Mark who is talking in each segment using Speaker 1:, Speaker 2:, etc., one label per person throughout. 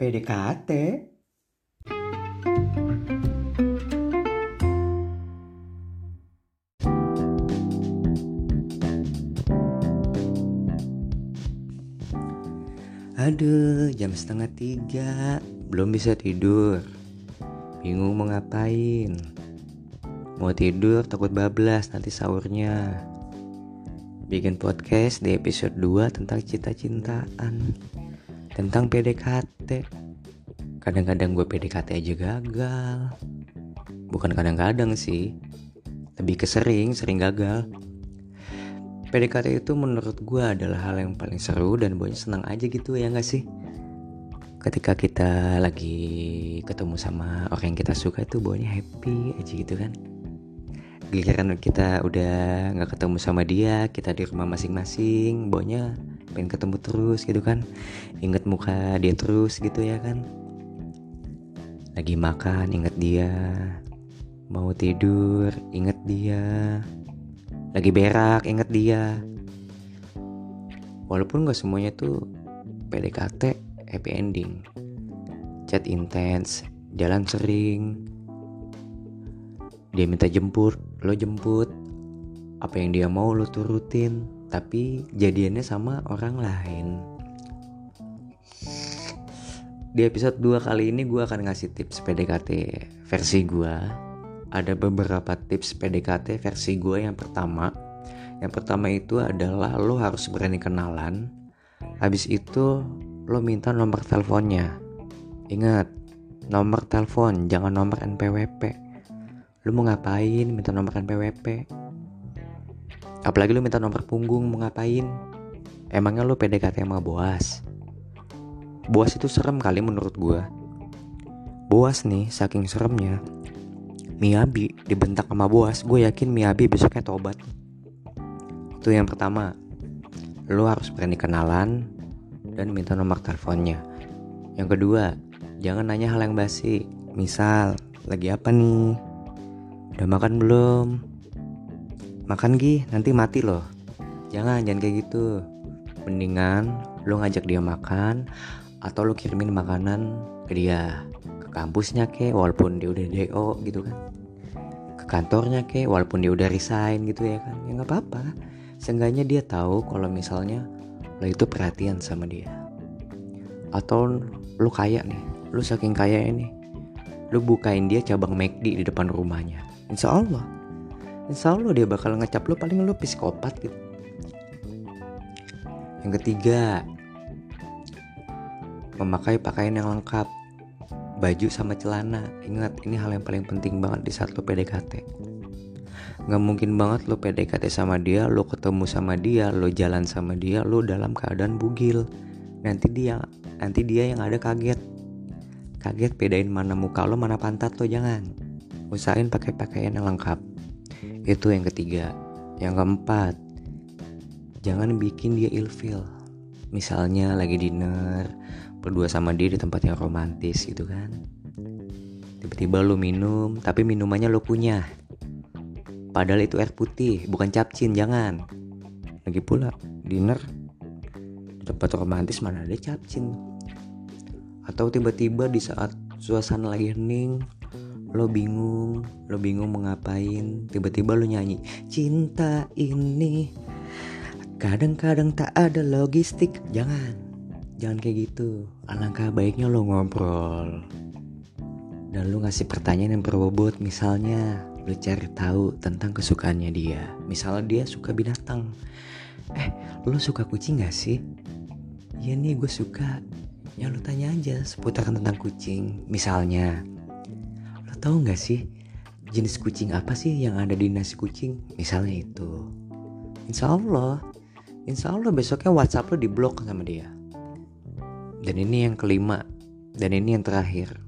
Speaker 1: PDKT Aduh, jam setengah tiga. Belum bisa tidur. Bingung mau ngapain? Mau tidur takut bablas nanti sahurnya. Bikin podcast di episode 2 tentang cinta-cintaan Tentang PDKT Kadang-kadang gue PDKT aja gagal. Bukan kadang-kadang sih Lebih kesering, sering gagal. PDKT itu menurut gue adalah hal yang paling seru dan banyak senang aja gitu ya gak sih? Ketika kita lagi ketemu sama orang yang kita suka itu bawanya happy aja gitu kan. Giliran kita udah gak ketemu sama dia, kita di rumah masing-masing Bawanya pengen ketemu terus gitu kan. Ingat muka dia terus gitu ya kan. Lagi makan inget dia. Mau tidur inget dia. Lagi berak inget dia. Walaupun gak semuanya tuh PDKT happy ending. Chat intens jalan sering. Dia minta jemput lo jemput. Apa yang dia mau lo turutin tapi jadiannya sama orang lain. Di episode 2 kali ini gue akan ngasih tips PDKT versi gue ada beberapa tips PDKT versi gue yang pertama yang pertama itu adalah lo harus berani kenalan. Habis itu lo minta nomor teleponnya. Ingat nomor telepon jangan nomor NPWP lo mau ngapain minta nomor NPWP apalagi lo minta nomor punggung mau ngapain emangnya lo PDKT sama boas boas itu serem kali menurut gue boas nih saking seremnya Miyabi dibentak sama bos, gue yakin Miyabi besoknya tobat. Itu yang pertama. Lo harus berani kenalan dan minta nomor teleponnya. Yang kedua, jangan nanya hal yang basi. Misal, lagi apa nih? Udah makan belum? Makan Gi, nanti mati loh. Jangan, jangan kayak gitu. Mendingan lo ngajak dia makan atau lo kirimin makanan ke dia. Kampusnya ke walaupun dia udah DO gitu kan. Ke kantornya ke walaupun dia udah resign gitu ya kan. Ya nggak apa-apa. Seenggaknya dia tahu kalau misalnya lo itu perhatian sama dia. Atau lo kaya nih. Lo saking kaya ini lo bukain dia cabang McD di depan rumahnya. Insya Allah insya Allah dia bakal ngecap lo paling lo psikopat gitu. Yang ketiga memakai pakaian yang lengkap baju sama celana. Ingat ini hal yang paling penting banget di saat lo PDKT nggak mungkin banget lo PDKT sama dia lo ketemu sama dia lo jalan sama dia lo dalam keadaan bugil. Nanti dia nanti dia yang ada kaget. Kaget bedain mana muka lo mana pantat lo jangan. Usahain pakai pakaian yang lengkap itu yang ketiga. Yang keempat jangan bikin dia ilfil misalnya lagi dinner berdua sama dia di tempat yang romantis gitu kan. Tiba-tiba lu minum tapi minumannya lo punya. Padahal itu air putih bukan capcin jangan. Lagi pula dinner di tempat romantis mana ada capcin. Atau tiba-tiba di saat suasana lagi hening lo bingung lo bingung mau ngapain. Tiba-tiba lo nyanyi cinta ini kadang-kadang tak ada logistik. Jangan jangan kayak gitu. Alangkah baiknya lo ngobrol. Dan lo ngasih pertanyaan yang berbobot. Misalnya lo cari tahu tentang kesukaannya dia. Misalnya dia suka binatang. Eh lo suka kucing gak sih? Iya nih gue suka. Ya lo tanya aja seputar tentang kucing. Misalnya tahu gak sih Jenis kucing apa sih yang ada di nasi kucing? Misalnya itu. Insya Allah. Insya Allah besoknya WhatsApp lo diblok sama dia. Dan ini yang kelima. Dan ini yang terakhir.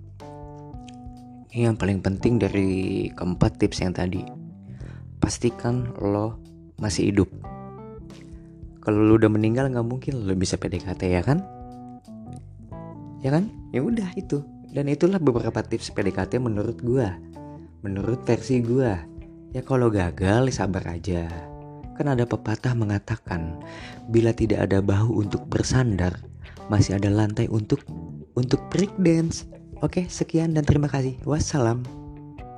Speaker 1: Ini yang paling penting dari keempat tips yang tadi. Pastikan lo masih hidup. Kalau lo udah meninggal nggak mungkin lo bisa PDKT ya kan? Ya kan? Ya udah itu dan itulah beberapa tips PDKT menurut gua menurut versi gua ya kalau gagal sabar aja kan ada pepatah mengatakan bila tidak ada bahu untuk bersandar masih ada lantai untuk untuk break dance. Oke, sekian dan terima kasih. Wassalam.